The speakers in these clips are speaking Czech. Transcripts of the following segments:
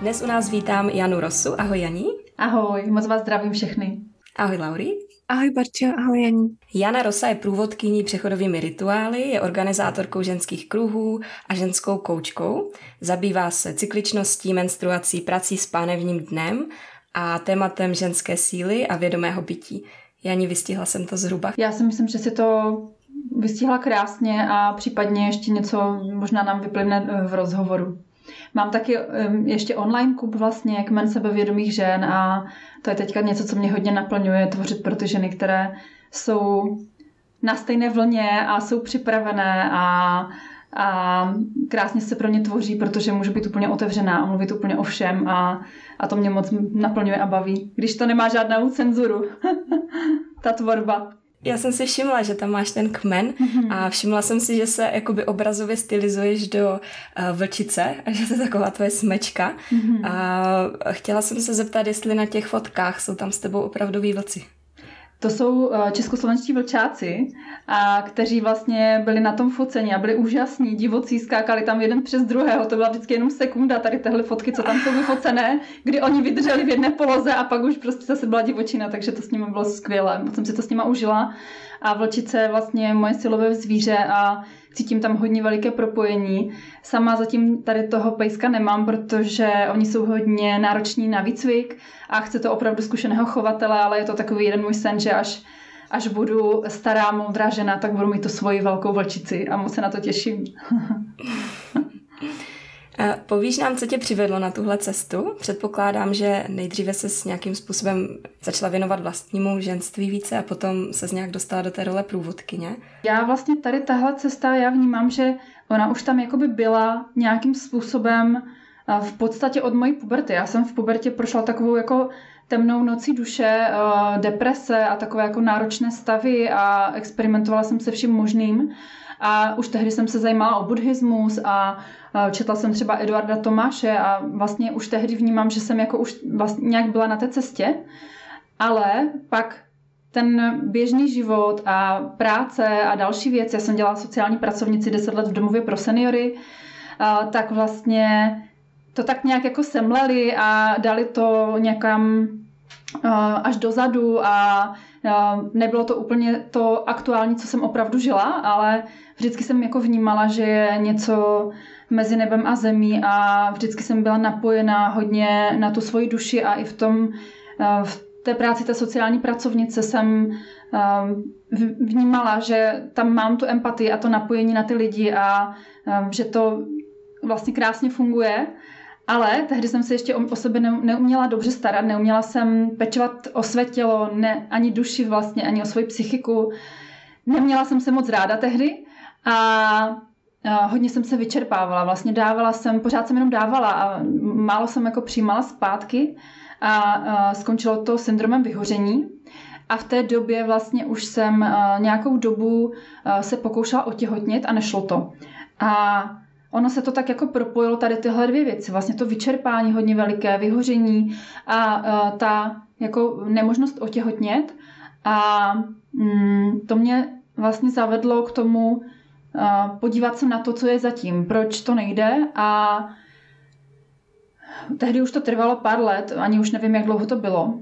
Dnes u nás vítám Janu Rosu. Ahoj Janí. Ahoj, moc vás zdravím všechny. Ahoj Lauri. Ahoj Barča, ahoj Janí. Jana Rosa je průvodkyní přechodovými rituály, je organizátorkou ženských kruhů a ženskou koučkou. Zabývá se cykličností, menstruací, prací s pánevním dnem a tématem ženské síly a vědomého bytí. Janí, vystihla jsem to zhruba? Já si myslím, že si to vystihla krásně a případně ještě něco možná nám vyplyne v rozhovoru. Mám taky ještě online kup vlastně kmen sebevědomých žen a to je teďka něco, co mě hodně naplňuje tvořit pro ty ženy, které jsou na stejné vlně a jsou připravené a, a krásně se pro ně tvoří, protože můžu být úplně otevřená a mluvit úplně o všem a, a to mě moc naplňuje a baví, když to nemá žádnou cenzuru, ta tvorba. Já jsem si všimla, že tam máš ten kmen mm-hmm. a všimla jsem si, že se jakoby obrazově stylizuješ do uh, vlčice a že to je taková tvoje smečka. Mm-hmm. A chtěla jsem se zeptat, jestli na těch fotkách jsou tam s tebou opravdoví vlci. To jsou eh, českoslovenští vlčáci, a kteří vlastně byli na tom focení a byli úžasní, divocí, skákali tam jeden přes druhého, to byla vždycky jenom sekunda, tady tyhle fotky, co tam jsou vyfocené, kdy oni vydrželi v jedné poloze a pak už prostě zase byla divočina, takže to s nimi bylo skvělé, moc jsem si to s nima užila. A vlčice je vlastně moje silové zvíře a cítím tam hodně veliké propojení. Sama zatím tady toho pejska nemám, protože oni jsou hodně nároční na výcvik a chce to opravdu zkušeného chovatele, ale je to takový jeden můj sen, že až až budu stará, moudrá žena, tak budu mít tu svoji velkou vlčici a moc se na to těším. Povíš nám, co tě přivedlo na tuhle cestu? Předpokládám, že nejdříve se s nějakým způsobem začala věnovat vlastnímu ženství více a potom se z nějak dostala do té role průvodkyně. Já vlastně tady tahle cesta, já vnímám, že ona už tam jakoby byla nějakým způsobem v podstatě od mojí puberty. Já jsem v pubertě prošla takovou jako temnou nocí duše, deprese a takové jako náročné stavy a experimentovala jsem se vším možným. A už tehdy jsem se zajímala o buddhismus a četla jsem třeba Eduarda Tomáše a vlastně už tehdy vnímám, že jsem jako už vlastně nějak byla na té cestě. Ale pak ten běžný život a práce a další věci, já jsem dělala sociální pracovnici 10 let v domově pro seniory, tak vlastně to tak nějak jako semleli a dali to někam až dozadu a nebylo to úplně to aktuální, co jsem opravdu žila, ale vždycky jsem jako vnímala, že je něco mezi nebem a zemí a vždycky jsem byla napojená hodně na tu svoji duši a i v tom, v té práci té sociální pracovnice jsem vnímala, že tam mám tu empatii a to napojení na ty lidi a že to vlastně krásně funguje. Ale tehdy jsem se ještě o, sebe neuměla dobře starat, neuměla jsem pečovat o své tělo, ne, ani duši vlastně, ani o svoji psychiku. Neměla jsem se moc ráda tehdy a, hodně jsem se vyčerpávala. Vlastně dávala jsem, pořád jsem jenom dávala a málo jsem jako přijímala zpátky a, skončilo to syndromem vyhoření. A v té době vlastně už jsem nějakou dobu se pokoušela otěhotnit a nešlo to. A ono se to tak jako propojilo tady tyhle dvě věci. Vlastně to vyčerpání hodně veliké, vyhoření a uh, ta jako nemožnost otěhotnět. A mm, to mě vlastně zavedlo k tomu uh, podívat se na to, co je zatím, proč to nejde a tehdy už to trvalo pár let, ani už nevím, jak dlouho to bylo.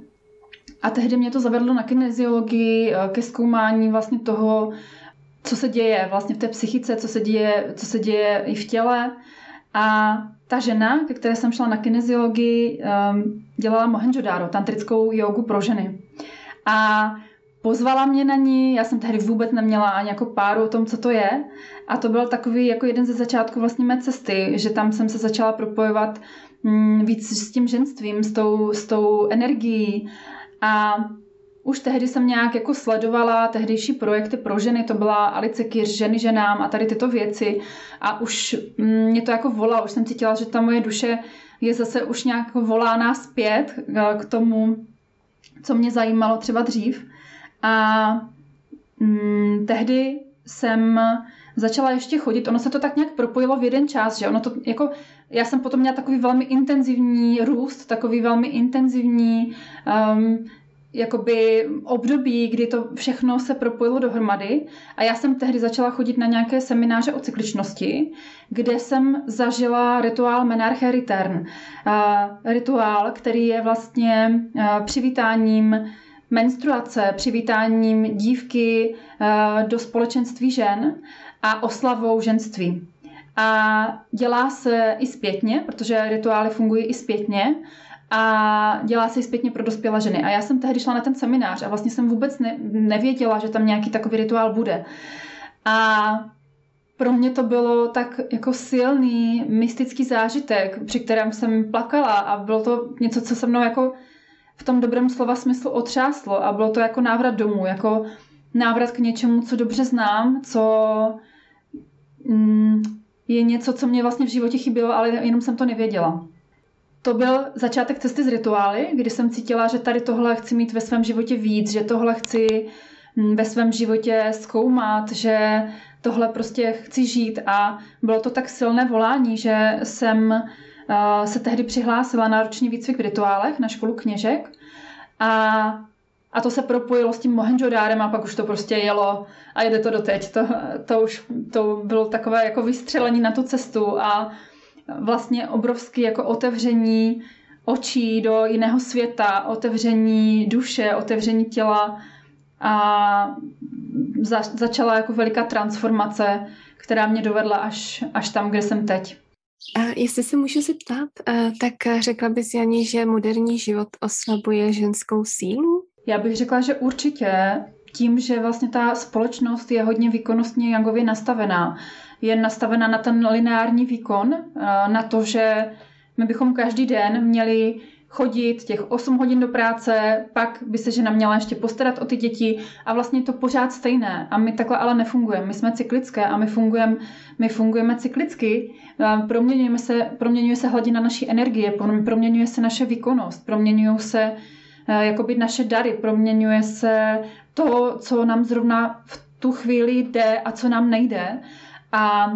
A tehdy mě to zavedlo na kineziologii, ke zkoumání vlastně toho, co se děje vlastně v té psychice, co se děje, co se děje i v těle. A ta žena, ke které jsem šla na kineziologii, um, dělala Mohenjo-daro, tantrickou jogu pro ženy. A pozvala mě na ní, já jsem tehdy vůbec neměla ani jako páru o tom, co to je. A to byl takový jako jeden ze začátků vlastně mé cesty, že tam jsem se začala propojovat mm, víc s tím ženstvím, s tou, s tou energií. A už tehdy jsem nějak jako sledovala tehdejší projekty pro ženy, to byla Alice Kirš, ženy ženám a tady tyto věci a už mě to jako volalo, už jsem cítila, že ta moje duše je zase už nějak volána zpět eh, k tomu, co mě zajímalo třeba dřív. A mm, tehdy jsem začala ještě chodit, ono se to tak nějak propojilo v jeden čas, že ono to jako, já jsem potom měla takový velmi intenzivní růst, takový velmi intenzivní um, jakoby období, kdy to všechno se propojilo dohromady a já jsem tehdy začala chodit na nějaké semináře o cykličnosti, kde jsem zažila rituál Menarche Return. Rituál, který je vlastně přivítáním menstruace, přivítáním dívky do společenství žen a oslavou ženství. A dělá se i zpětně, protože rituály fungují i zpětně a dělá se zpětně pro dospělé ženy. A já jsem tehdy šla na ten seminář a vlastně jsem vůbec ne, nevěděla, že tam nějaký takový rituál bude. A pro mě to bylo tak jako silný mystický zážitek, při kterém jsem plakala a bylo to něco, co se mnou jako v tom dobrém slova smyslu otřáslo a bylo to jako návrat domů, jako návrat k něčemu, co dobře znám, co mm, je něco, co mě vlastně v životě chybělo, ale jenom jsem to nevěděla. To byl začátek cesty z rituály, kdy jsem cítila, že tady tohle chci mít ve svém životě víc, že tohle chci mm, ve svém životě zkoumat, že tohle prostě chci žít a bylo to tak silné volání, že jsem uh, se tehdy přihlásila na roční výcvik v rituálech na školu kněžek a, a to se propojilo s tím Mohenjodárem a pak už to prostě jelo a jede to doteď. To, to už to bylo takové jako vystřelení na tu cestu a vlastně obrovský jako otevření očí do jiného světa, otevření duše, otevření těla a za, začala jako veliká transformace, která mě dovedla až, až tam, kde jsem teď. A jestli se můžu zeptat, tak řekla bys, Janí, že moderní život oslabuje ženskou sílu? Já bych řekla, že určitě tím, že vlastně ta společnost je hodně výkonnostně jangově nastavená je nastavena na ten lineární výkon, eh, na to, že my bychom každý den měli chodit těch 8 hodin do práce, pak by se žena měla ještě postarat o ty děti a vlastně to pořád stejné. A my takhle ale nefungujeme. My jsme cyklické a my fungujeme, my fungujeme cyklicky. Eh, proměňujeme se, proměňuje se hladina naší energie, proměňuje se naše výkonnost, proměňují se eh, jakoby naše dary, proměňuje se to, co nám zrovna v tu chvíli jde a co nám nejde. A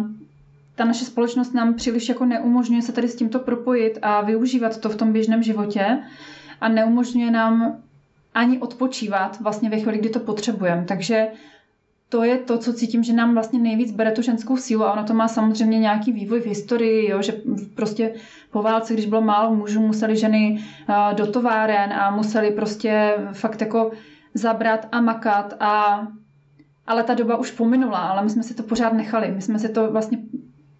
ta naše společnost nám příliš jako neumožňuje se tady s tímto propojit a využívat to v tom běžném životě a neumožňuje nám ani odpočívat vlastně ve chvíli, kdy to potřebujeme. Takže to je to, co cítím, že nám vlastně nejvíc bere tu ženskou sílu a ono to má samozřejmě nějaký vývoj v historii, jo, že prostě po válce, když bylo málo mužů, museli ženy do továren a museli prostě fakt jako zabrat a makat a ale ta doba už pominula, ale my jsme si to pořád nechali. My jsme si to vlastně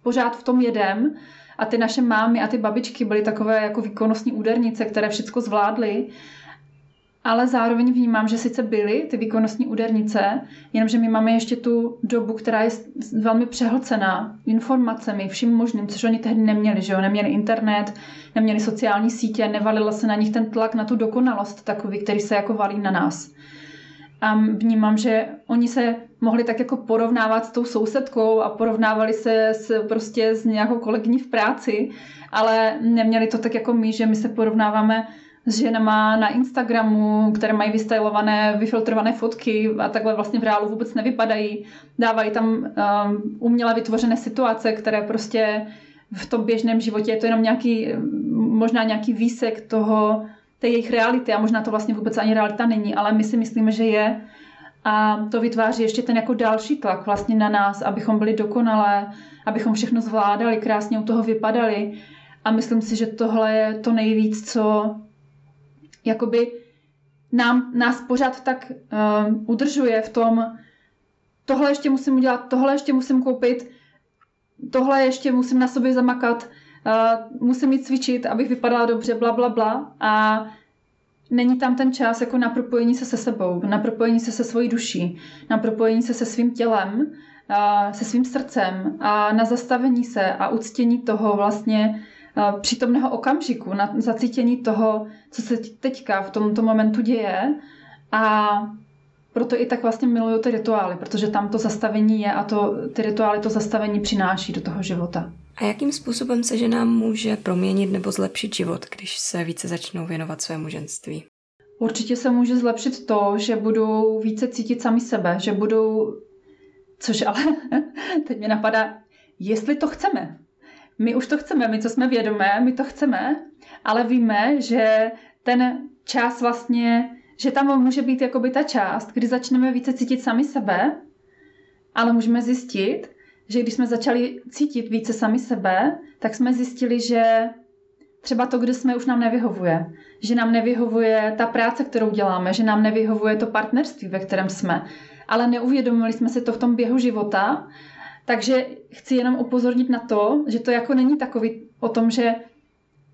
pořád v tom jedem a ty naše mámy a ty babičky byly takové jako výkonnostní údernice, které všechno zvládly. Ale zároveň vnímám, že sice byly ty výkonnostní údernice, jenomže my máme ještě tu dobu, která je velmi přehlcená informacemi, vším možným, což oni tehdy neměli, že jo? Neměli internet, neměli sociální sítě, nevalila se na nich ten tlak na tu dokonalost takový, který se jako valí na nás a vnímám, že oni se mohli tak jako porovnávat s tou sousedkou a porovnávali se s, prostě s nějakou kolegyní v práci, ale neměli to tak jako my, že my se porovnáváme s ženama na Instagramu, které mají vystylované, vyfiltrované fotky a takhle vlastně v reálu vůbec nevypadají. Dávají tam um, uměle vytvořené situace, které prostě v tom běžném životě je to jenom nějaký, možná nějaký výsek toho, té jejich reality a možná to vlastně vůbec ani realita není, ale my si myslíme, že je. A to vytváří ještě ten jako další tlak vlastně na nás, abychom byli dokonalé, abychom všechno zvládali, krásně u toho vypadali. A myslím si, že tohle je to nejvíc, co jakoby nám, nás pořád tak um, udržuje v tom, tohle ještě musím udělat, tohle ještě musím koupit, tohle ještě musím na sobě zamakat, uh, musím jít cvičit, abych vypadala dobře, bla, bla, bla. A není tam ten čas jako na propojení se se sebou, na propojení se se svojí duší, na propojení se se svým tělem, uh, se svým srdcem a na zastavení se a uctění toho vlastně uh, přítomného okamžiku, na zacítění toho, co se teďka v tomto momentu děje a proto i tak vlastně miluju ty rituály, protože tam to zastavení je a to, ty rituály to zastavení přináší do toho života. A jakým způsobem se ženám může proměnit nebo zlepšit život, když se více začnou věnovat svému ženství? Určitě se může zlepšit to, že budou více cítit sami sebe, že budou, což ale teď mě napadá, jestli to chceme. My už to chceme, my co jsme vědomé, my to chceme, ale víme, že ten čas vlastně, že tam může být jakoby ta část, kdy začneme více cítit sami sebe, ale můžeme zjistit, že když jsme začali cítit více sami sebe, tak jsme zjistili, že třeba to, kde jsme, už nám nevyhovuje. Že nám nevyhovuje ta práce, kterou děláme, že nám nevyhovuje to partnerství, ve kterém jsme. Ale neuvědomili jsme si to v tom běhu života, takže chci jenom upozornit na to, že to jako není takový o tom, že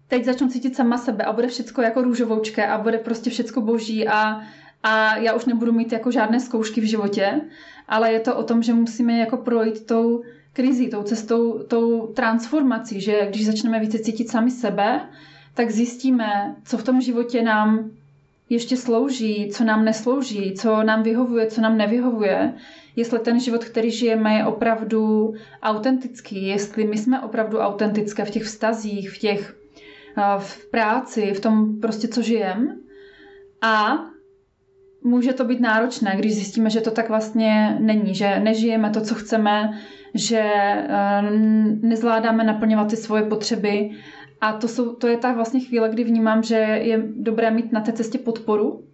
teď začnu cítit sama sebe a bude všecko jako růžovoučké a bude prostě všecko boží a, a já už nebudu mít jako žádné zkoušky v životě, ale je to o tom, že musíme jako projít tou krizí, tou cestou, tou transformací, že když začneme více cítit sami sebe, tak zjistíme, co v tom životě nám ještě slouží, co nám neslouží, co nám vyhovuje, co nám nevyhovuje, jestli ten život, který žijeme, je opravdu autentický, jestli my jsme opravdu autentické v těch vztazích, v těch v práci, v tom prostě, co žijem. A může to být náročné, když zjistíme, že to tak vlastně není, že nežijeme to, co chceme, že eh, nezvládáme naplňovat ty svoje potřeby. A to, jsou, to je ta vlastně chvíle, kdy vnímám, že je dobré mít na té cestě podporu,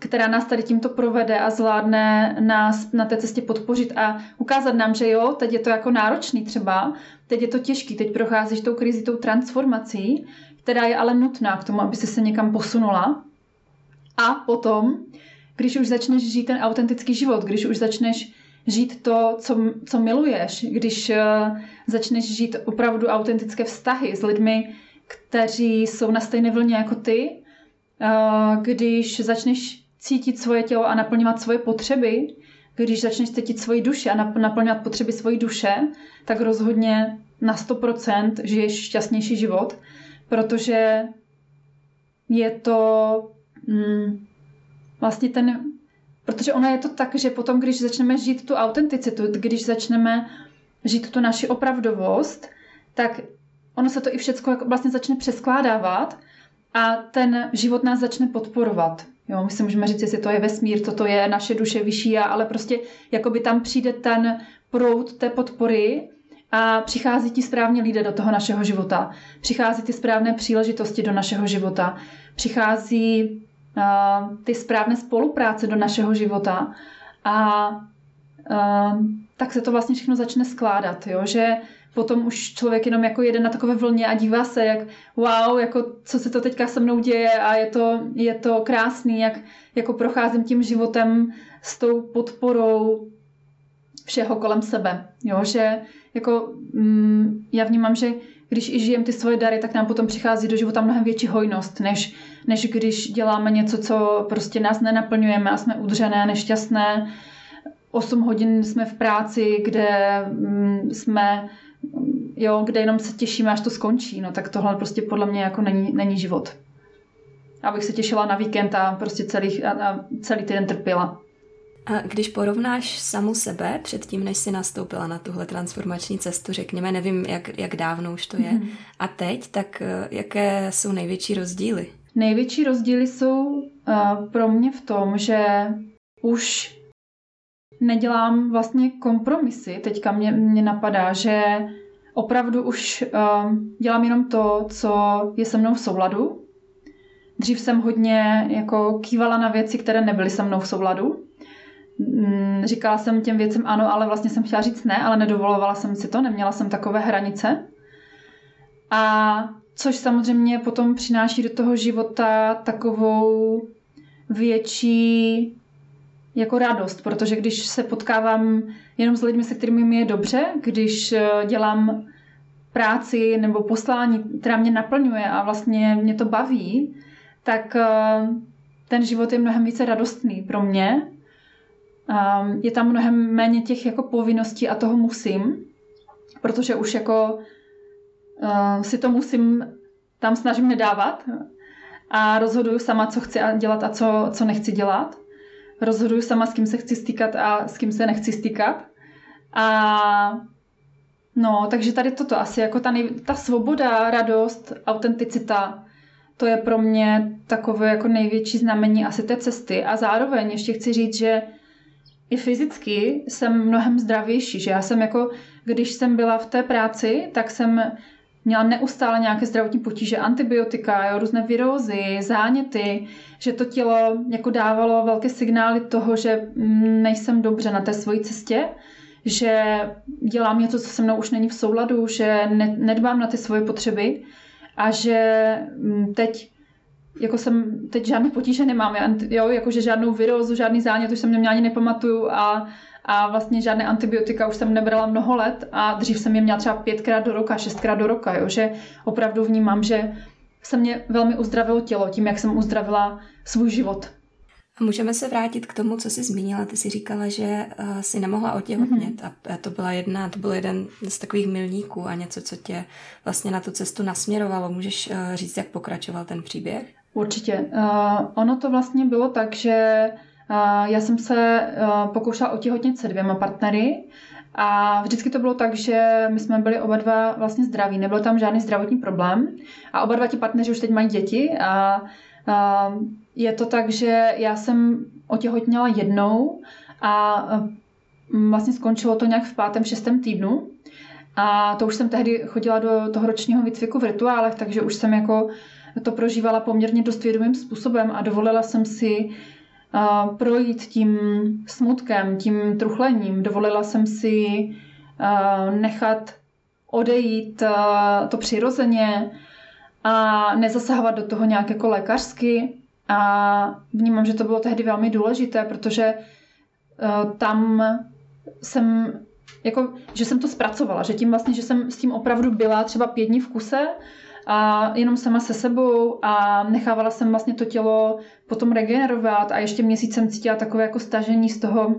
která nás tady tímto provede a zvládne nás na té cestě podpořit a ukázat nám, že jo, teď je to jako náročný třeba, teď je to těžký, teď procházíš tou krizi, tou transformací, která je ale nutná k tomu, aby si se někam posunula. A potom, když už začneš žít ten autentický život, když už začneš žít to, co, co miluješ, když uh, začneš žít opravdu autentické vztahy s lidmi, kteří jsou na stejné vlně jako ty, uh, když začneš cítit svoje tělo a naplňovat svoje potřeby, když začneš cítit svoji duši a naplňovat potřeby svojí duše, tak rozhodně na 100% žiješ šťastnější život, protože je to mm, vlastně ten, protože ono je to tak, že potom, když začneme žít tu autenticitu, když začneme žít tu naši opravdovost, tak ono se to i všechno vlastně začne přeskládávat a ten život nás začne podporovat. Jo, my si můžeme říct, jestli to je vesmír, toto je naše duše vyšší, ale prostě jakoby tam přijde ten proud té podpory a přichází ti správně lidé do toho našeho života. Přichází ty správné příležitosti do našeho života. Přichází ty správné spolupráce do našeho života a uh, tak se to vlastně všechno začne skládat, jo? že potom už člověk jenom jako jede na takové vlně a dívá se, jak wow, jako co se to teďka se mnou děje a je to, je to krásný, jak jako procházím tím životem s tou podporou všeho kolem sebe. Jo, že jako mm, já vnímám, že když i žijem ty svoje dary, tak nám potom přichází do života mnohem větší hojnost, než, než když děláme něco, co prostě nás nenaplňujeme a jsme udřené, nešťastné. 8 hodin jsme v práci, kde mm, jsme jo, kde jenom se těšíme, až to skončí, no tak tohle prostě podle mě jako není, není život. Abych se těšila na víkend a prostě celý, a, a celý týden trpěla. A když porovnáš samu sebe předtím, než jsi nastoupila na tuhle transformační cestu, řekněme, nevím, jak, jak dávno už to je, mm-hmm. a teď, tak eh, jaké jsou největší rozdíly? Největší rozdíly jsou uh, pro mě v tom, že už nedělám vlastně kompromisy. Teďka mě, mě napadá, že opravdu už uh, dělám jenom to, co je se mnou v souladu. Dřív jsem hodně jako kývala na věci, které nebyly se mnou v souladu. Mm, říkala jsem těm věcem ano, ale vlastně jsem chtěla říct ne, ale nedovolovala jsem si to, neměla jsem takové hranice. A což samozřejmě potom přináší do toho života takovou větší jako radost, protože když se potkávám jenom s lidmi, se kterými mi je dobře, když eh, dělám práci nebo poslání, která mě naplňuje a vlastně mě to baví, tak eh, ten život je mnohem více radostný pro mě. Ehm, je tam mnohem méně těch jako povinností a toho musím, protože už jako eh, si to musím tam snažím nedávat a rozhoduju sama, co chci dělat a co, co nechci dělat rozhoduju sama, s kým se chci stýkat a s kým se nechci stýkat. A No, takže tady toto asi jako ta, nej, ta svoboda, radost, autenticita, to je pro mě takové jako největší znamení asi té cesty. A zároveň ještě chci říct, že i fyzicky jsem mnohem zdravější, že já jsem jako, když jsem byla v té práci, tak jsem měla neustále nějaké zdravotní potíže, antibiotika, jo, různé virózy, záněty, že to tělo jako dávalo velké signály toho, že nejsem dobře na té svojí cestě, že dělám něco, co se mnou už není v souladu, že nedbám na ty svoje potřeby a že mm, teď jako jsem teď žádné potíže nemám, jo, jakože žádnou virózu, žádný zánět, už jsem neměla ani nepamatuju a, a vlastně žádné antibiotika už jsem nebrala mnoho let a dřív jsem je měla třeba pětkrát do roka, šestkrát do roka, jo, že opravdu vnímám, že se mě velmi uzdravilo tělo tím, jak jsem uzdravila svůj život. A můžeme se vrátit k tomu, co jsi zmínila. Ty jsi říkala, že uh, si nemohla otěhotnět mm-hmm. a to byla jedna, to byl jeden z takových milníků a něco, co tě vlastně na tu cestu nasměrovalo. Můžeš uh, říct, jak pokračoval ten příběh? Určitě. Uh, ono to vlastně bylo tak, že uh, já jsem se uh, pokoušela otěhotnit se dvěma partnery a vždycky to bylo tak, že my jsme byli oba dva vlastně zdraví, nebyl tam žádný zdravotní problém a oba dva ti partneři už teď mají děti a uh, je to tak, že já jsem otěhotněla jednou a vlastně skončilo to nějak v pátém, šestém týdnu. A to už jsem tehdy chodila do toho ročního výcviku v rituálech, takže už jsem jako to prožívala poměrně dost vědomým způsobem a dovolila jsem si projít tím smutkem, tím truchlením. Dovolila jsem si nechat odejít to přirozeně a nezasahovat do toho nějak jako lékařsky. A vnímám, že to bylo tehdy velmi důležité, protože tam jsem jako, že jsem to zpracovala, že tím vlastně, že jsem s tím opravdu byla třeba pět dní v kuse a jenom sama se sebou a nechávala jsem vlastně to tělo potom regenerovat a ještě měsíc jsem cítila takové jako stažení z toho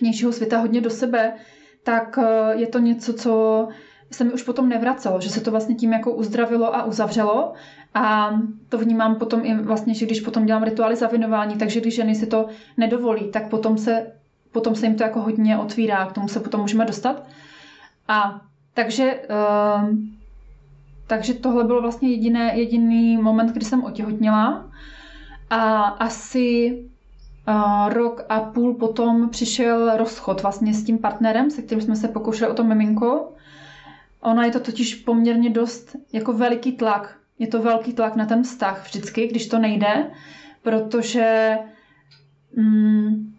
vnějšího světa hodně do sebe, tak eh, je to něco, co se mi už potom nevracelo, že se to vlastně tím jako uzdravilo a uzavřelo a to vnímám potom i vlastně, že když potom dělám rituály zavinování, takže když ženy si to nedovolí, tak potom se, potom se jim to jako hodně otvírá, k tomu se potom můžeme dostat. A takže uh, takže tohle byl vlastně jediné, jediný moment, kdy jsem otěhotněla. A asi uh, rok a půl potom přišel rozchod vlastně s tím partnerem, se kterým jsme se pokoušeli o to miminko. Ono je to totiž poměrně dost jako veliký tlak. Je to velký tlak na ten vztah vždycky, když to nejde, protože mm,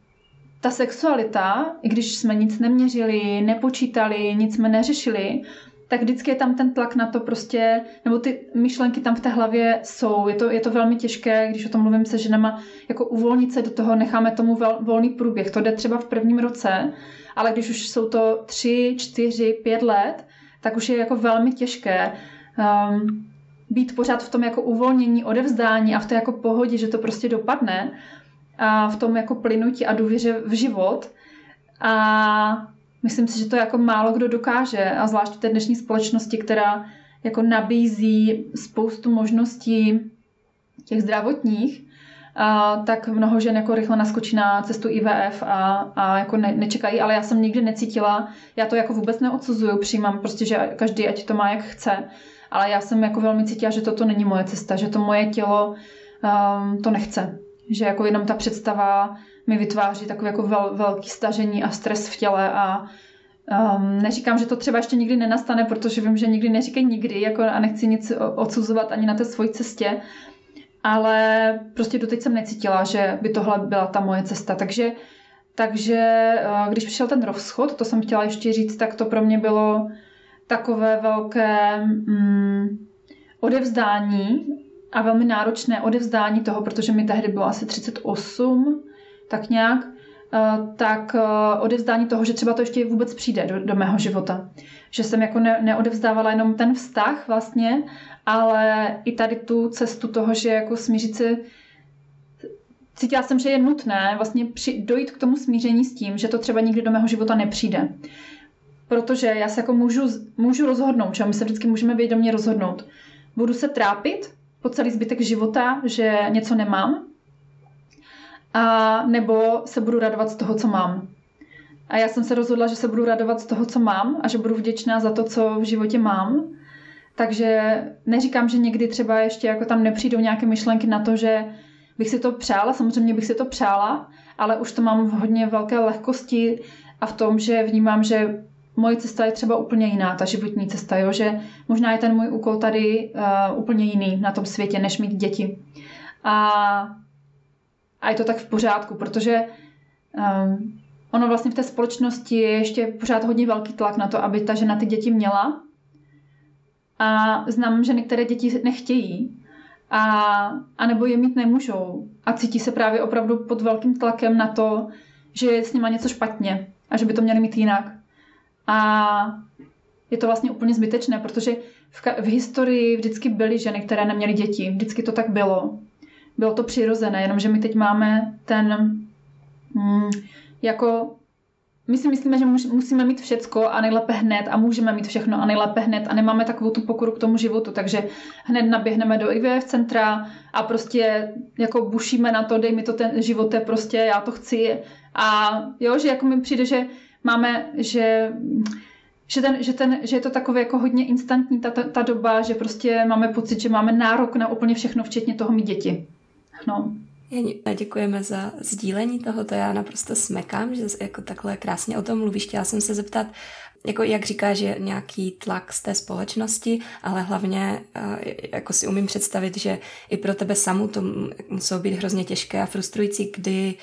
ta sexualita, i když jsme nic neměřili, nepočítali, nic jsme neřešili, tak vždycky je tam ten tlak na to prostě, nebo ty myšlenky tam v té hlavě jsou. Je to, je to velmi těžké, když o tom mluvím se ženama, jako uvolnit se do toho, necháme tomu vel, volný průběh. To jde třeba v prvním roce, ale když už jsou to tři, čtyři, pět let, tak už je jako velmi těžké um, být pořád v tom jako uvolnění, odevzdání a v té jako pohodě, že to prostě dopadne a v tom jako plynutí a důvěře v život. A Myslím si, že to jako málo kdo dokáže a zvlášť v té dnešní společnosti, která jako nabízí spoustu možností těch zdravotních, a, tak mnoho žen jako rychle naskočí na cestu IVF a, a jako ne, nečekají, ale já jsem nikdy necítila, já to jako vůbec neodsuzuju, přijímám prostě, že každý ať to má jak chce, ale já jsem jako velmi cítila, že toto není moje cesta, že to moje tělo um, to nechce, že jako jenom ta představa mi vytváří takové jako vel, velký stažení a stres v těle a um, neříkám, že to třeba ještě nikdy nenastane, protože vím, že nikdy neříkají nikdy jako a nechci nic odsuzovat ani na té svojí cestě, ale prostě doteď jsem necítila, že by tohle byla ta moje cesta, takže takže uh, když přišel ten rozchod, to jsem chtěla ještě říct, tak to pro mě bylo takové velké mm, odevzdání a velmi náročné odevzdání toho, protože mi tehdy bylo asi 38 tak nějak, eh, tak eh, odevzdání toho, že třeba to ještě vůbec přijde do, do mého života. Že jsem jako ne, neodevzdávala jenom ten vztah vlastně, ale i tady tu cestu toho, že jako smířit se cítila jsem, že je nutné vlastně při, dojít k tomu smíření s tím, že to třeba nikdy do mého života nepřijde. Protože já se jako můžu, můžu rozhodnout, že my se vždycky můžeme vědomě rozhodnout. Budu se trápit po celý zbytek života, že něco nemám, a nebo se budu radovat z toho, co mám. A já jsem se rozhodla, že se budu radovat z toho, co mám a že budu vděčná za to, co v životě mám. Takže neříkám, že někdy třeba ještě jako tam nepřijdou nějaké myšlenky na to, že bych si to přála, samozřejmě bych si to přála, ale už to mám v hodně velké lehkosti a v tom, že vnímám, že moje cesta je třeba úplně jiná, ta životní cesta, jo? že možná je ten můj úkol tady uh, úplně jiný na tom světě, než mít děti. A, a je to tak v pořádku, protože um, ono vlastně v té společnosti je ještě pořád hodně velký tlak na to, aby ta žena ty děti měla. A znám, že některé děti nechtějí, a, a nebo je mít nemůžou. A cítí se právě opravdu pod velkým tlakem na to, že je s nima něco špatně a že by to měli mít jinak. A je to vlastně úplně zbytečné, protože v, v historii vždycky byly ženy, které neměly děti. Vždycky to tak bylo. Bylo to přirozené, jenomže my teď máme ten mm, jako my si myslíme, že musíme mít všecko a nejlépe hned a můžeme mít všechno a nejlépe hned a nemáme takovou tu pokoru k tomu životu, takže hned naběhneme do IVF centra a prostě jako bušíme na to, dej mi to ten život, je prostě já to chci a jo, že jako mi přijde, že máme, že že, ten, že, ten, že je to takové jako hodně instantní ta, ta, ta doba, že prostě máme pocit, že máme nárok na úplně všechno, včetně toho mít děti. No. Jani, děkujeme za sdílení toho, to já naprosto smekám, že jako takhle krásně o tom mluvíš. Chtěla jsem se zeptat, jako jak říkáš, že nějaký tlak z té společnosti, ale hlavně jako si umím představit, že i pro tebe samu to muselo být hrozně těžké a frustrující, kdy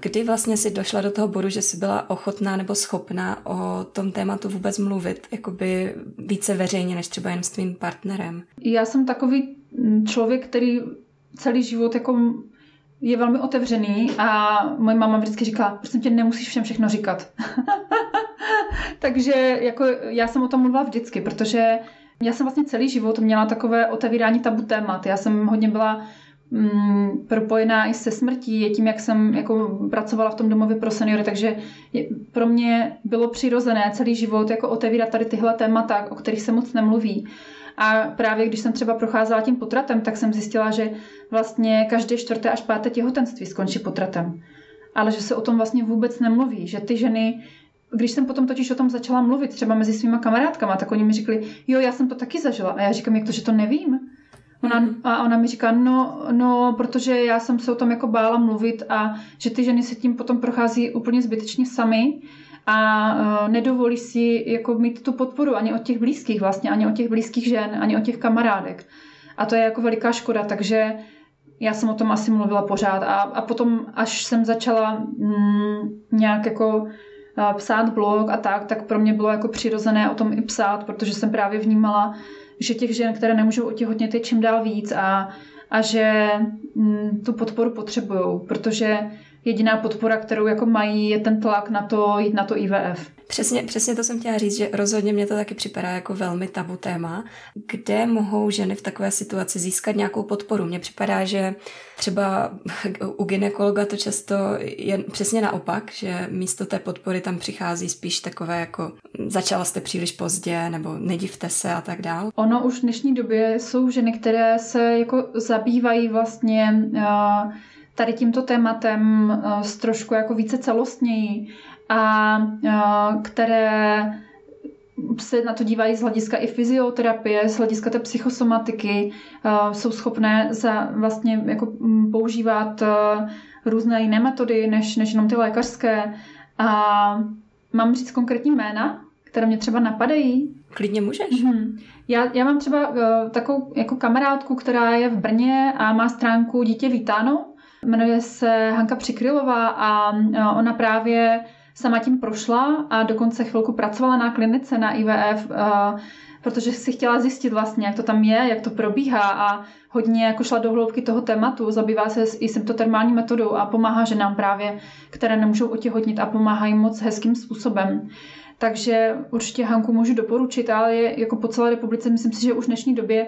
Kdy vlastně si došla do toho bodu, že jsi byla ochotná nebo schopná o tom tématu vůbec mluvit, jakoby více veřejně, než třeba jen s tvým partnerem? Já jsem takový člověk, který celý život jako je velmi otevřený a moje máma vždycky říká, prosím tě, nemusíš všem všechno říkat. Takže jako já jsem o tom mluvila vždycky, protože já jsem vlastně celý život měla takové otevírání tabu témat. Já jsem hodně byla mm, propojená i se smrtí, tím, jak jsem jako pracovala v tom domově pro seniory, takže je, pro mě bylo přirozené celý život jako otevírat tady tyhle témata, o kterých se moc nemluví. A právě když jsem třeba procházela tím potratem, tak jsem zjistila, že vlastně každé čtvrté až páté těhotenství skončí potratem. Ale že se o tom vlastně vůbec nemluví, že ty ženy když jsem potom totiž o tom začala mluvit třeba mezi svýma kamarádkama, tak oni mi řekli, jo, já jsem to taky zažila. A já říkám, jak to, že to nevím? Ona, mhm. a ona mi říká, no, no, protože já jsem se o tom jako bála mluvit a že ty ženy se tím potom prochází úplně zbytečně sami a uh, nedovolí si jako mít tu podporu ani od těch blízkých vlastně, ani od těch blízkých žen, ani od těch kamarádek. A to je jako veliká škoda, takže já jsem o tom asi mluvila pořád a, a potom, až jsem začala mm, nějak jako uh, psát blog a tak, tak pro mě bylo jako přirozené o tom i psát, protože jsem právě vnímala, že těch žen, které nemůžou otěhotnět, je čím dál víc a, a že mm, tu podporu potřebují, protože jediná podpora, kterou jako mají, je ten tlak na to jít na to IVF. Přesně, přesně to jsem chtěla říct, že rozhodně mě to taky připadá jako velmi tabu téma. Kde mohou ženy v takové situaci získat nějakou podporu? Mně připadá, že třeba u ginekologa to často je přesně naopak, že místo té podpory tam přichází spíš takové jako začala jste příliš pozdě nebo nedivte se a tak dál. Ono už v dnešní době jsou ženy, které se jako zabývají vlastně uh, tady tímto tématem uh, trošku jako více celostněji a které se na to dívají z hlediska i fyzioterapie, z hlediska té psychosomatiky, jsou schopné za vlastně jako používat různé jiné metody, než, než jenom ty lékařské. A mám říct konkrétní jména, které mě třeba napadají? Klidně můžeš. Mm-hmm. Já, já mám třeba uh, takovou jako kamarádku, která je v Brně a má stránku Dítě vítáno. Jmenuje se Hanka Přikrylová a uh, ona právě sama tím prošla a dokonce chvilku pracovala na klinice na IVF, uh, protože si chtěla zjistit vlastně, jak to tam je, jak to probíhá a hodně jako šla do hloubky toho tématu, zabývá se i symptotermální metodou a pomáhá ženám právě, které nemůžou otěhotnit a pomáhá moc hezkým způsobem. Takže určitě Hanku můžu doporučit, ale je, jako po celé republice myslím si, že už v dnešní době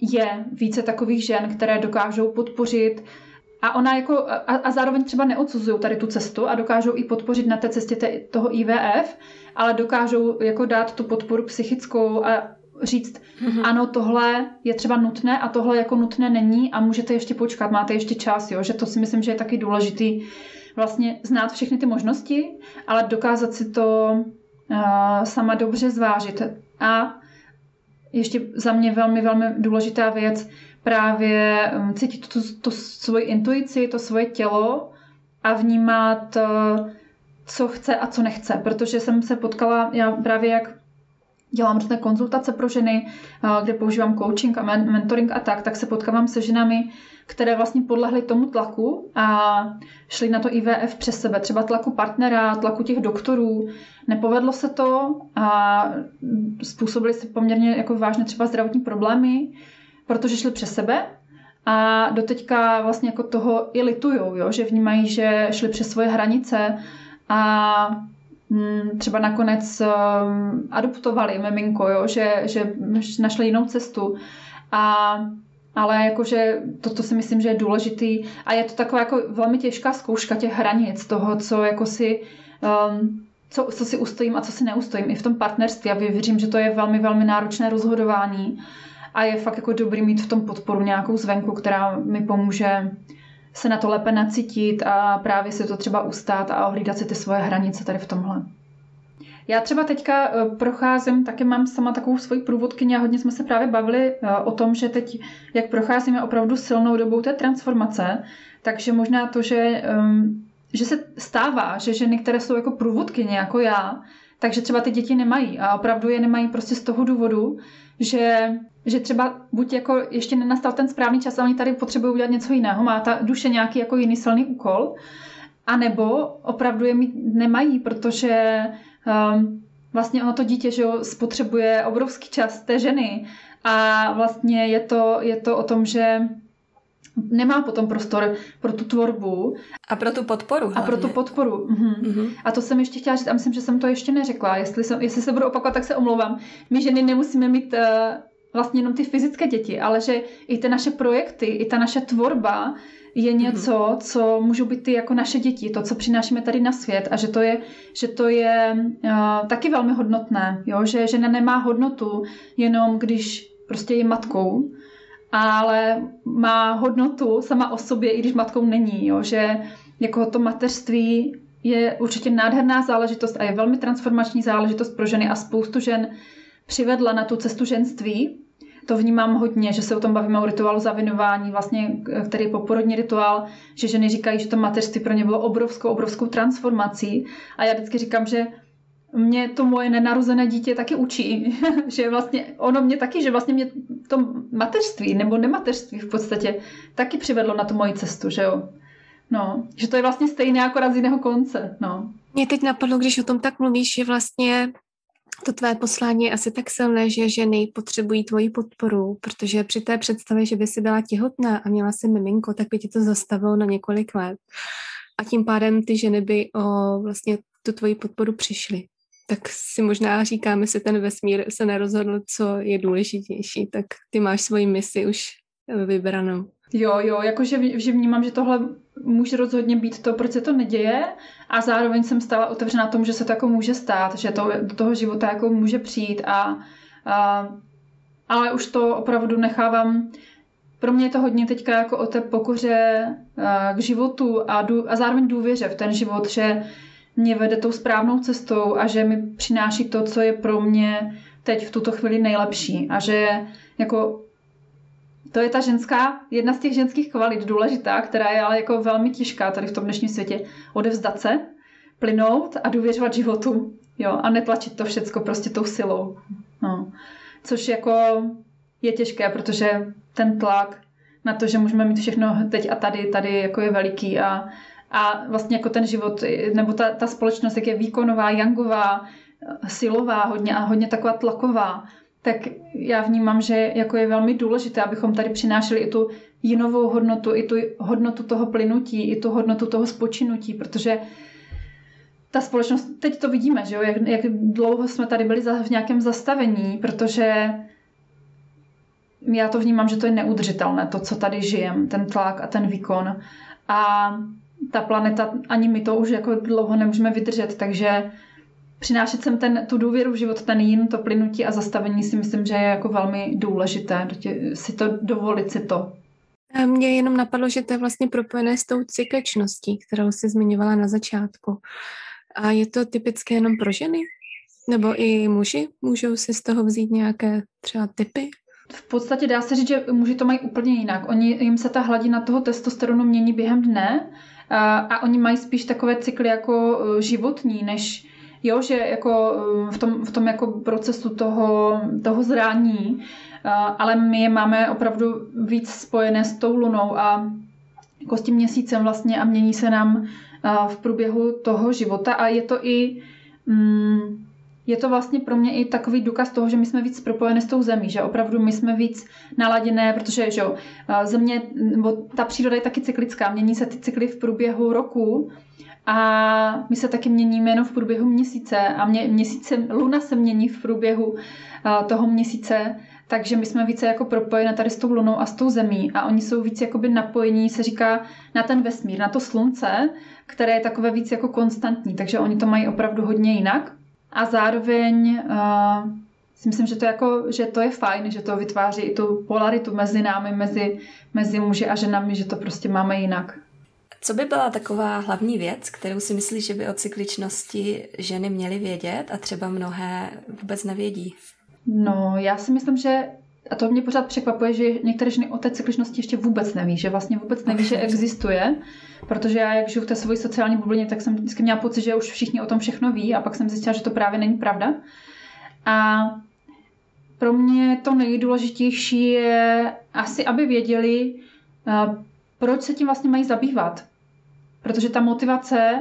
je více takových žen, které dokážou podpořit a ona jako, a, a zároveň třeba neodsuzují tady tu cestu a dokážou i podpořit na té cestě te, toho IVF, ale dokážou jako dát tu podporu psychickou a říct, mm-hmm. ano, tohle je třeba nutné a tohle jako nutné není a můžete ještě počkat, máte ještě čas, jo, že to si myslím, že je taky důležitý, vlastně znát všechny ty možnosti, ale dokázat si to uh, sama dobře zvážit. A ještě za mě velmi, velmi důležitá věc, právě um, cítit tu, tu svoji intuici, to svoje tělo a vnímat, uh, co chce a co nechce. Protože jsem se potkala, já právě jak dělám různé konzultace pro ženy, kde používám coaching a mentoring a tak, tak se potkávám se ženami, které vlastně podlehly tomu tlaku a šli na to IVF přes sebe, třeba tlaku partnera, tlaku těch doktorů. Nepovedlo se to a způsobili si poměrně jako vážné třeba zdravotní problémy, protože šli přes sebe a doteďka vlastně jako toho i litujou, jo? že vnímají, že šli přes svoje hranice a Mm, třeba nakonec um, adoptovali miminko, jo? Že, že našli jinou cestu. A ale jakože toto si myslím, že je důležitý a je to taková jako velmi těžká zkouška těch hranic toho, co jako si um, co, co si ustojím a co si neustojím i v tom partnerství a věřím, že to je velmi, velmi náročné rozhodování a je fakt jako dobrý mít v tom podporu nějakou zvenku, která mi pomůže se na to lépe nacítit a právě si to třeba ustát a ohlídat si ty svoje hranice tady v tomhle. Já třeba teďka eh, procházím, taky mám sama takovou svoji průvodkyni a hodně jsme se právě bavili eh, o tom, že teď, jak procházíme opravdu silnou dobou té transformace, takže možná to, že, ehm, že se stává, že ženy, které jsou jako průvodkyně, jako já, takže třeba ty děti nemají a opravdu je nemají prostě z toho důvodu, že, že třeba buď jako ještě nenastal ten správný čas a oni tady potřebují udělat něco jiného, má ta duše nějaký jako jiný silný úkol, a nebo opravdu je mít nemají, protože um, vlastně ono to dítě že jo, spotřebuje obrovský čas té ženy a vlastně je to, je to o tom, že nemá potom prostor pro tu tvorbu. A pro tu podporu. Hlavně. A pro tu podporu. Mhm. Mhm. A to jsem ještě chtěla říct a myslím, že jsem to ještě neřekla. Jestli, jsem, jestli se budu opakovat, tak se omlouvám. My ženy nemusíme mít uh, vlastně jenom ty fyzické děti, ale že i ty naše projekty, i ta naše tvorba je mhm. něco, co můžou být ty jako naše děti, to, co přinášíme tady na svět a že to je, že to je uh, taky velmi hodnotné, jo? že žena nemá hodnotu jenom když prostě je matkou, ale má hodnotu sama o sobě, i když matkou není, jo? že jako to mateřství je určitě nádherná záležitost a je velmi transformační záležitost pro ženy a spoustu žen přivedla na tu cestu ženství. To vnímám hodně, že se o tom bavíme o rituálu zavinování, vlastně, který je poporodní rituál, že ženy říkají, že to mateřství pro ně bylo obrovskou, obrovskou transformací. A já vždycky říkám, že mě to moje nenarozené dítě taky učí, že vlastně ono mě taky, že vlastně mě to mateřství nebo nemateřství v podstatě taky přivedlo na tu moji cestu, že jo. No, že to je vlastně stejné jako z jiného konce, no. Mě teď napadlo, když o tom tak mluvíš, že vlastně to tvé poslání je asi tak silné, že ženy potřebují tvoji podporu, protože při té představě, že by si byla těhotná a měla si miminko, tak by ti to zastavilo na několik let. A tím pádem ty ženy by o vlastně tu tvoji podporu přišly. Tak si možná říkáme, si ten vesmír se nerozhodl, co je důležitější, tak ty máš svoji misi už vybranou. Jo, jo, jakože že vnímám, že tohle může rozhodně být to, proč se to neděje. A zároveň jsem stala otevřená tomu, že se to jako může stát, že to do toho života jako může přijít. A, a ale už to opravdu nechávám. Pro mě je to hodně teďka jako o té pokoře k životu a, dů, a zároveň důvěře v ten život, že mě vede tou správnou cestou a že mi přináší to, co je pro mě teď v tuto chvíli nejlepší. A že jako to je ta ženská, jedna z těch ženských kvalit důležitá, která je ale jako velmi těžká tady v tom dnešním světě. Odevzdat se, plynout a důvěřovat životu. Jo, a netlačit to všecko prostě tou silou. No. Což jako je těžké, protože ten tlak na to, že můžeme mít všechno teď a tady, tady jako je veliký a, a vlastně jako ten život, nebo ta, ta společnost, jak je výkonová, jangová, silová hodně a hodně taková tlaková, tak já vnímám, že jako je velmi důležité, abychom tady přinášeli i tu jinovou hodnotu, i tu hodnotu toho plynutí, i tu hodnotu toho spočinutí, protože ta společnost, teď to vidíme, že jo, jak, jak dlouho jsme tady byli v nějakém zastavení, protože já to vnímám, že to je neudržitelné, to, co tady žijem, ten tlak a ten výkon. A ta planeta, ani my to už jako dlouho nemůžeme vydržet, takže přinášet sem ten, tu důvěru v život, ten jin, to plynutí a zastavení si myslím, že je jako velmi důležité si to dovolit si to. Mně jenom napadlo, že to je vlastně propojené s tou cykličností, kterou jsi zmiňovala na začátku. A je to typické jenom pro ženy? Nebo i muži můžou si z toho vzít nějaké třeba typy? V podstatě dá se říct, že muži to mají úplně jinak. Oni, jim se ta hladina toho testosteronu mění během dne a, a oni mají spíš takové cykly jako e, životní, než jo, že jako e, v tom, v tom jako procesu toho, toho zrání, ale my je máme opravdu víc spojené s tou lunou a jako s tím měsícem vlastně a mění se nám v průběhu toho života. A je to i mm, je to vlastně pro mě i takový důkaz toho, že my jsme víc propojené s tou zemí, že opravdu my jsme víc naladěné, protože že jo, země, nebo ta příroda je taky cyklická, mění se ty cykly v průběhu roku a my se taky měníme jenom v průběhu měsíce a mě, měsíce, luna se mění v průběhu toho měsíce, takže my jsme více jako propojeni tady s tou lunou a s tou zemí a oni jsou víc jakoby napojení, se říká, na ten vesmír, na to slunce, které je takové víc jako konstantní, takže oni to mají opravdu hodně jinak. A zároveň uh, si myslím, že to, jako, že to je fajn, že to vytváří i tu polaritu mezi námi, mezi, mezi muži a ženami, že to prostě máme jinak. Co by byla taková hlavní věc, kterou si myslíš, že by o cykličnosti ženy měly vědět a třeba mnohé vůbec nevědí? No, já si myslím, že a to mě pořád překvapuje, že některé ženy o té cykličnosti ještě vůbec neví, že vlastně vůbec neví, že existuje, protože já, jak žiju v té své sociální bublině, tak jsem vždycky měla pocit, že už všichni o tom všechno ví a pak jsem zjistila, že to právě není pravda. A pro mě to nejdůležitější je asi, aby věděli, proč se tím vlastně mají zabývat. Protože ta motivace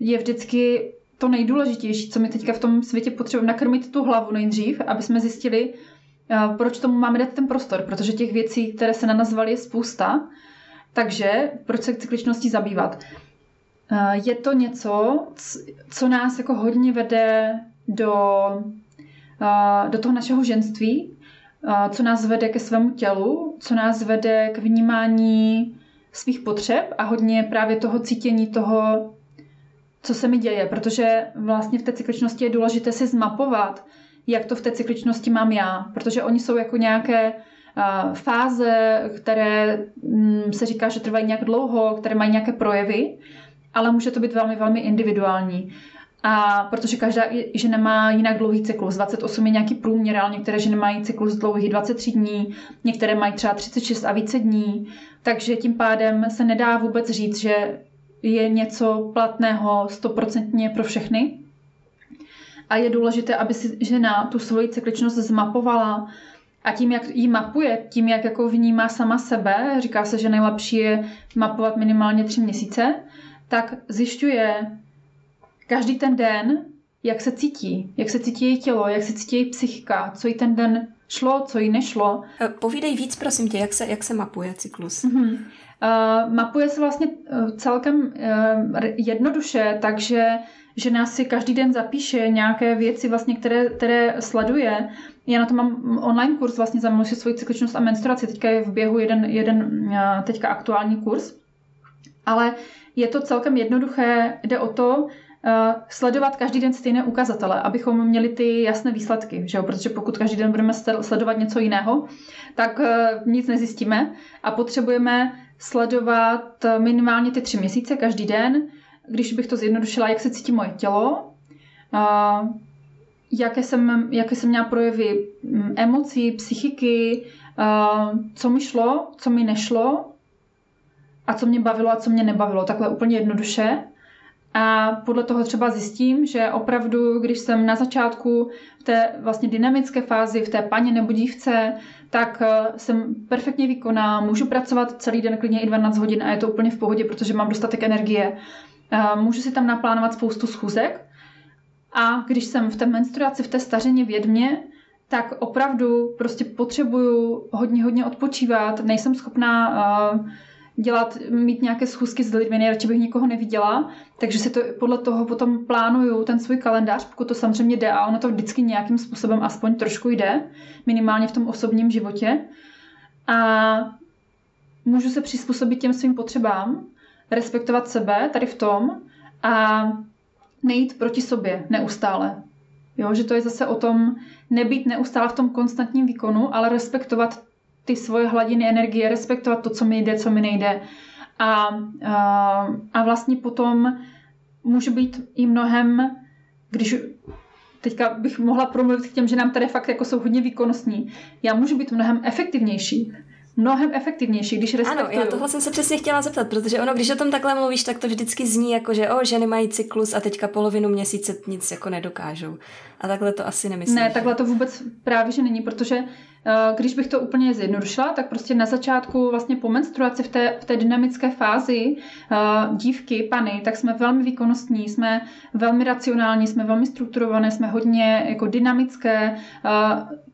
je vždycky to nejdůležitější, co my teďka v tom světě potřebujeme, nakrmit tu hlavu nejdřív, aby jsme zjistili, proč tomu máme dát ten prostor, protože těch věcí, které se na nás valí, je spousta. Takže proč se cykličností zabývat? Je to něco, co nás jako hodně vede do, do toho našeho ženství, co nás vede ke svému tělu, co nás vede k vnímání svých potřeb a hodně právě toho cítění toho, co se mi děje, protože vlastně v té cykličnosti je důležité si zmapovat, jak to v té cykličnosti mám já, protože oni jsou jako nějaké fáze, které um, se říká, že trvají nějak dlouho, které mají nějaké projevy, ale může to být velmi, velmi individuální. A protože každá žena má jinak dlouhý cyklus. 28 je nějaký průměr, ale některé ženy mají cyklus dlouhý 23 dní, některé mají třeba 36 a více dní. Takže tím pádem se nedá vůbec říct, že je něco platného stoprocentně pro všechny. A je důležité, aby si žena tu svoji cykličnost zmapovala a tím, jak ji mapuje, tím, jak jako vnímá sama sebe, říká se, že nejlepší je mapovat minimálně tři měsíce, tak zjišťuje každý ten den, jak se cítí, jak se cítí její tělo, jak se cítí její psychika, co jí ten den šlo, co jí nešlo. E, povídej víc, prosím tě, jak se, jak se mapuje cyklus. Mm-hmm. Uh, mapuje se vlastně uh, celkem uh, jednoduše, takže žena si každý den zapíše nějaké věci, vlastně, které, které sleduje. Já na to mám online kurz vlastně za si svoji cykličnost a menstruaci. Teďka je v běhu jeden, jeden teďka aktuální kurz. Ale je to celkem jednoduché, jde o to, sledovat každý den stejné ukazatele, abychom měli ty jasné výsledky, že jo? protože pokud každý den budeme sledovat něco jiného, tak nic nezjistíme a potřebujeme sledovat minimálně ty tři měsíce každý den, když bych to zjednodušila, jak se cítí moje tělo, jaké jsem, jaké jsem měla projevy mm, emocí, psychiky, co mi šlo, co mi nešlo a co mě bavilo a co mě nebavilo. Takhle úplně jednoduše. A podle toho třeba zjistím, že opravdu, když jsem na začátku v té vlastně dynamické fázi, v té paně nebo dívce, tak eh, jsem perfektně výkonná, můžu pracovat celý den, klidně i 12 hodin a je to úplně v pohodě, protože mám dostatek energie. Eh, můžu si tam naplánovat spoustu schůzek a když jsem v té menstruaci, v té stařeně vědmě, tak opravdu prostě potřebuju hodně, hodně odpočívat, nejsem schopná uh, dělat, mít nějaké schůzky s lidmi, nejradši bych nikoho neviděla, takže si to podle toho potom plánuju ten svůj kalendář, pokud to samozřejmě jde a ono to vždycky nějakým způsobem aspoň trošku jde, minimálně v tom osobním životě. A můžu se přizpůsobit těm svým potřebám, respektovat sebe tady v tom a nejít proti sobě neustále. Jo, že to je zase o tom nebýt neustále v tom konstantním výkonu, ale respektovat ty svoje hladiny energie, respektovat to, co mi jde, co mi nejde. A, a, a vlastně potom může být i mnohem, když teďka bych mohla promluvit k těm, že nám tady fakt jako jsou hodně výkonnostní, já můžu být mnohem efektivnější mnohem efektivnější, když respektuju. Ano, já tohle jsem se přesně chtěla zeptat, protože ono, když o tom takhle mluvíš, tak to vždycky zní jako, že o, ženy mají cyklus a teďka polovinu měsíce nic jako nedokážou. A takhle to asi nemyslím. Ne, takhle to vůbec právě, že není, protože když bych to úplně zjednodušila, tak prostě na začátku vlastně po menstruaci v té, v té dynamické fázi eh, dívky, pany, tak jsme velmi výkonnostní, jsme velmi racionální, jsme velmi strukturované, jsme hodně jako dynamické, eh,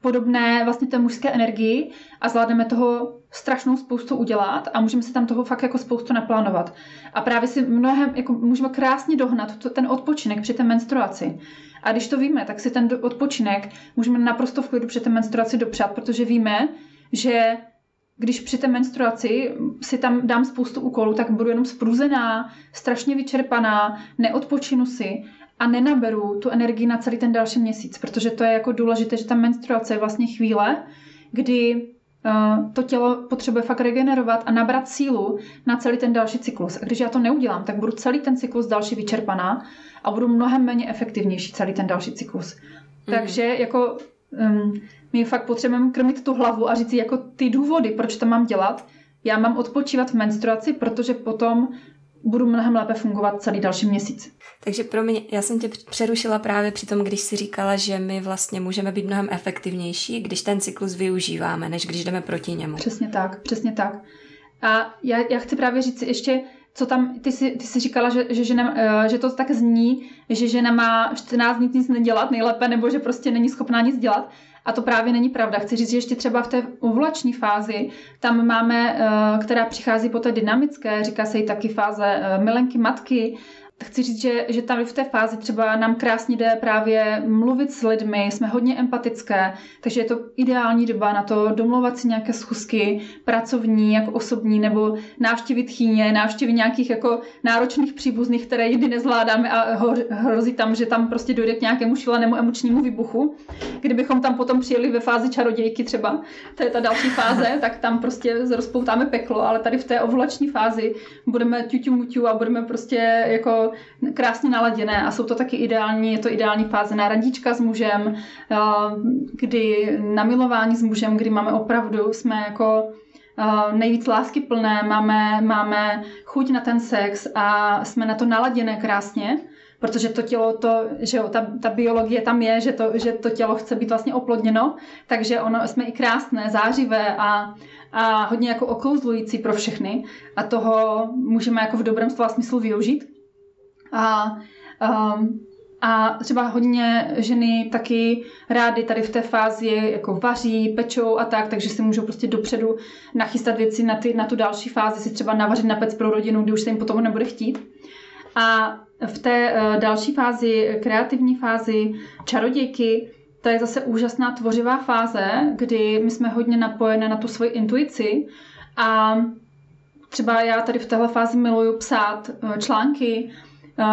podobné vlastně té mužské energii a zvládneme toho strašnou spoustu udělat a můžeme si tam toho fakt jako spoustu naplánovat. A právě si mnohem, jako můžeme krásně dohnat to, ten odpočinek při té menstruaci. A když to víme, tak si ten odpočinek můžeme naprosto v klidu při té menstruaci dopřát, protože víme, že když při té menstruaci si tam dám spoustu úkolů, tak budu jenom spruzená, strašně vyčerpaná, neodpočinu si a nenaberu tu energii na celý ten další měsíc, protože to je jako důležité, že ta menstruace je vlastně chvíle, kdy to tělo potřebuje fakt regenerovat a nabrat sílu na celý ten další cyklus. A když já to neudělám, tak budu celý ten cyklus další vyčerpaná a budu mnohem méně efektivnější celý ten další cyklus. Mm. Takže jako um, my fakt potřebujeme krmit tu hlavu a říct si jako ty důvody, proč to mám dělat. Já mám odpočívat v menstruaci, protože potom budu mnohem lépe fungovat celý další měsíc. Takže pro mě, já jsem tě přerušila právě při tom, když si říkala, že my vlastně můžeme být mnohem efektivnější, když ten cyklus využíváme, než když jdeme proti němu. Přesně tak, přesně tak. A já, já chci právě říct si ještě, co tam, ty jsi, ty jsi říkala, že, že, žena, eh, že to tak zní, že žena má 14 dní nic nedělat nejlépe, nebo že prostě není schopná nic dělat. A to právě není pravda. Chci říct, že ještě třeba v té ovulační fázi, tam máme, eh, která přichází po té dynamické, říká se jí taky fáze eh, milenky matky, chci říct, že, že tam v té fázi třeba nám krásně jde právě mluvit s lidmi, jsme hodně empatické, takže je to ideální doba na to domlouvat si nějaké schůzky pracovní, jako osobní, nebo návštěvit chýně, návštěvy nějakých jako náročných příbuzných, které jindy nezvládáme a hrozí tam, že tam prostě dojde k nějakému šilenému emočnímu výbuchu. Kdybychom tam potom přijeli ve fázi čarodějky třeba, to je ta další fáze, tak tam prostě rozpoutáme peklo, ale tady v té ovulační fázi budeme ťuťu muťu a budeme prostě jako krásně naladěné a jsou to taky ideální, je to ideální fáze na randíčka s mužem, eh, kdy na milování s mužem, kdy máme opravdu, jsme jako eh, nejvíc lásky plné, máme, máme chuť na ten sex a jsme na to naladěné krásně, protože to tělo, to, že jo, ta, ta biologie tam je, že to, že to tělo chce být vlastně oplodněno, takže ono, jsme i krásné, zářivé a, a hodně jako okouzlující pro všechny a toho můžeme jako v dobrém slova smyslu využít. A, um, a třeba hodně ženy taky rády tady v té fázi jako vaří, pečou a tak, takže si můžou prostě dopředu nachystat věci na, ty, na tu další fázi, si třeba navařit na pec pro rodinu, kdy už se jim potom nebude chtít. A v té uh, další fázi, kreativní fázi čarodějky, to je zase úžasná tvořivá fáze, kdy my jsme hodně napojené na tu svoji intuici a třeba já tady v téhle fázi miluju psát uh, články,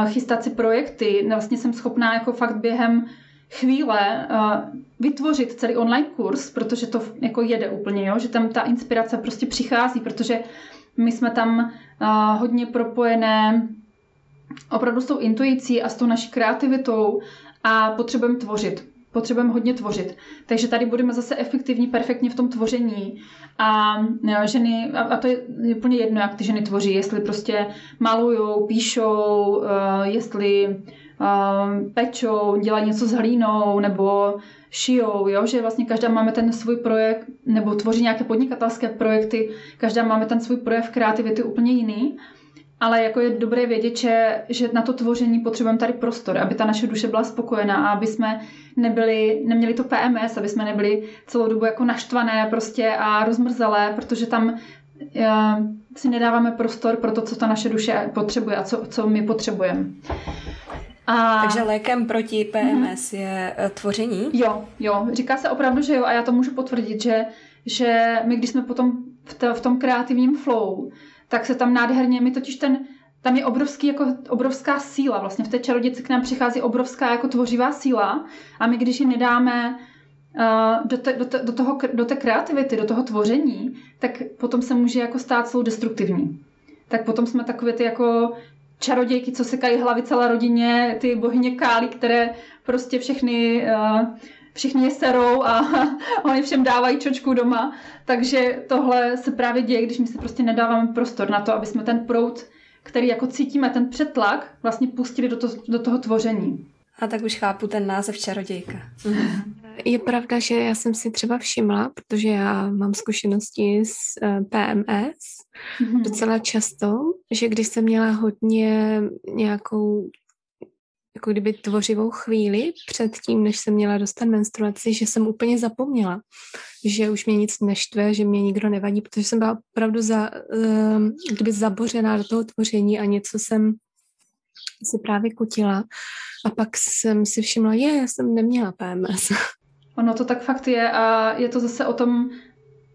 chystat si projekty. Vlastně jsem schopná jako fakt během chvíle vytvořit celý online kurz, protože to jako jede úplně, jo? že tam ta inspirace prostě přichází, protože my jsme tam hodně propojené opravdu s tou intuicí a s tou naší kreativitou a potřebujeme tvořit potřebujeme hodně tvořit. Takže tady budeme zase efektivní, perfektně v tom tvoření. A e, ženy, a to je úplně jedno, jak ty ženy tvoří, jestli prostě malujou, píšou, e, jestli e, pečou, dělají něco s hlínou, nebo šijou, jo? že vlastně každá máme ten svůj projekt, nebo tvoří nějaké podnikatelské projekty, každá máme ten svůj projev kreativity úplně jiný ale jako je dobré vědět, že, že na to tvoření potřebujeme tady prostor, aby ta naše duše byla spokojená a aby jsme nebyli, neměli to PMS, aby jsme nebyli celou dobu jako naštvané prostě a rozmrzelé, protože tam uh, si nedáváme prostor pro to, co ta naše duše potřebuje a co, co my potřebujeme. A... Takže lékem proti PMS mm-hmm. je uh, tvoření? Jo, jo. Říká se opravdu, že jo a já to můžu potvrdit, že, že my, když jsme potom v, to, v tom kreativním flow, tak se tam nádherně, my totiž ten, tam je obrovský, jako obrovská síla, vlastně v té čarodějce k nám přichází obrovská jako tvořivá síla a my když ji nedáme do, te, do, te, do, toho, do té kreativity, do toho tvoření, tak potom se může jako stát celou destruktivní. Tak potom jsme takové ty jako čarodějky, co sekají hlavy celé rodině, ty bohyně Kály, které prostě všechny, uh, všichni je serou a oni všem dávají čočku doma. Takže tohle se právě děje, když my si prostě nedáváme prostor na to, aby jsme ten prout, který jako cítíme, ten přetlak, vlastně pustili do, to, do toho tvoření. A tak už chápu ten název čarodějka. Je pravda, že já jsem si třeba všimla, protože já mám zkušenosti s eh, PMS mm-hmm. docela často, že když jsem měla hodně nějakou jako kdyby tvořivou chvíli před tím, než jsem měla dostat menstruaci, že jsem úplně zapomněla, že už mě nic neštve, že mě nikdo nevadí, protože jsem byla opravdu za, um, kdyby zabořená do toho tvoření a něco jsem si právě kutila. A pak jsem si všimla, je, já jsem neměla PMS. Ono to tak fakt je a je to zase o tom,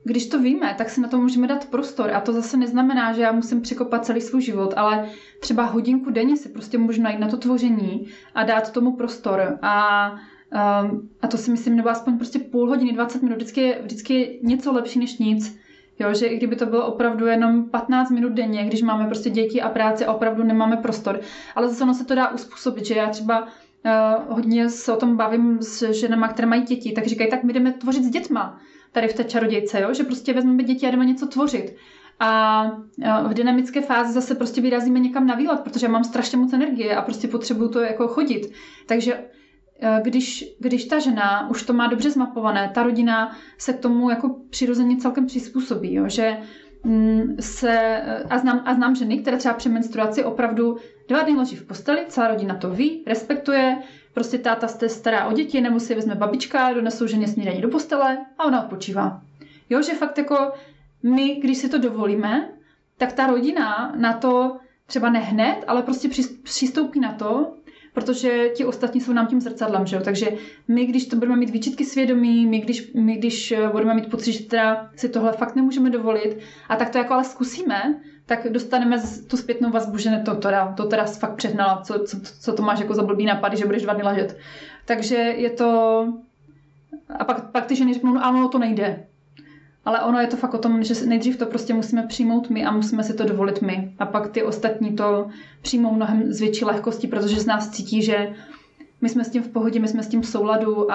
když to víme, tak si na to můžeme dát prostor a to zase neznamená, že já musím překopat celý svůj život, ale třeba hodinku denně si prostě můžu najít na to tvoření a dát tomu prostor a um, a to si myslím, nebo aspoň prostě půl hodiny, 20 minut, vždycky je, vždycky je něco lepší než nic. Jo, že i kdyby to bylo opravdu jenom 15 minut denně, když máme prostě děti a práci a opravdu nemáme prostor. Ale zase ono se to dá uspůsobit, že já třeba uh, hodně se o tom bavím s ženama, které mají děti, tak říkají, tak my jdeme tvořit s dětma tady v té čarodějce, jo? že prostě vezmeme děti a jdeme něco tvořit. A v dynamické fázi zase prostě vyrazíme někam na výlet, protože mám strašně moc energie a prostě potřebuju to jako chodit. Takže když, když ta žena už to má dobře zmapované, ta rodina se k tomu jako přirozeně celkem přizpůsobí, jo? že mm, se, a znám, a znám ženy, které třeba při menstruaci opravdu dva dny loží v posteli, celá rodina to ví, respektuje, Prostě táta se stará o děti, nebo si vezme babička, donesou ženě snídaní do postele a ona odpočívá. Jo, že fakt jako my, když si to dovolíme, tak ta rodina na to třeba ne hned, ale prostě přistoupí na to, protože ti ostatní jsou nám tím zrcadlem, že jo? Takže my, když to budeme mít výčitky svědomí, my když, my, když budeme mít pocit, že teda si tohle fakt nemůžeme dovolit, a tak to jako ale zkusíme, tak dostaneme tu zpětnou vazbu, že ne, to, teda, to teda fakt přehnala, co, co, co to máš jako za blbý napady, že budeš dva dny lažet. Takže je to... A pak, pak ty ženy řeknou, no ano, to nejde. Ale ono je to fakt o tom, že nejdřív to prostě musíme přijmout my a musíme si to dovolit my. A pak ty ostatní to přijmou mnohem z větší lehkosti, protože z nás cítí, že my jsme s tím v pohodě, my jsme s tím v souladu a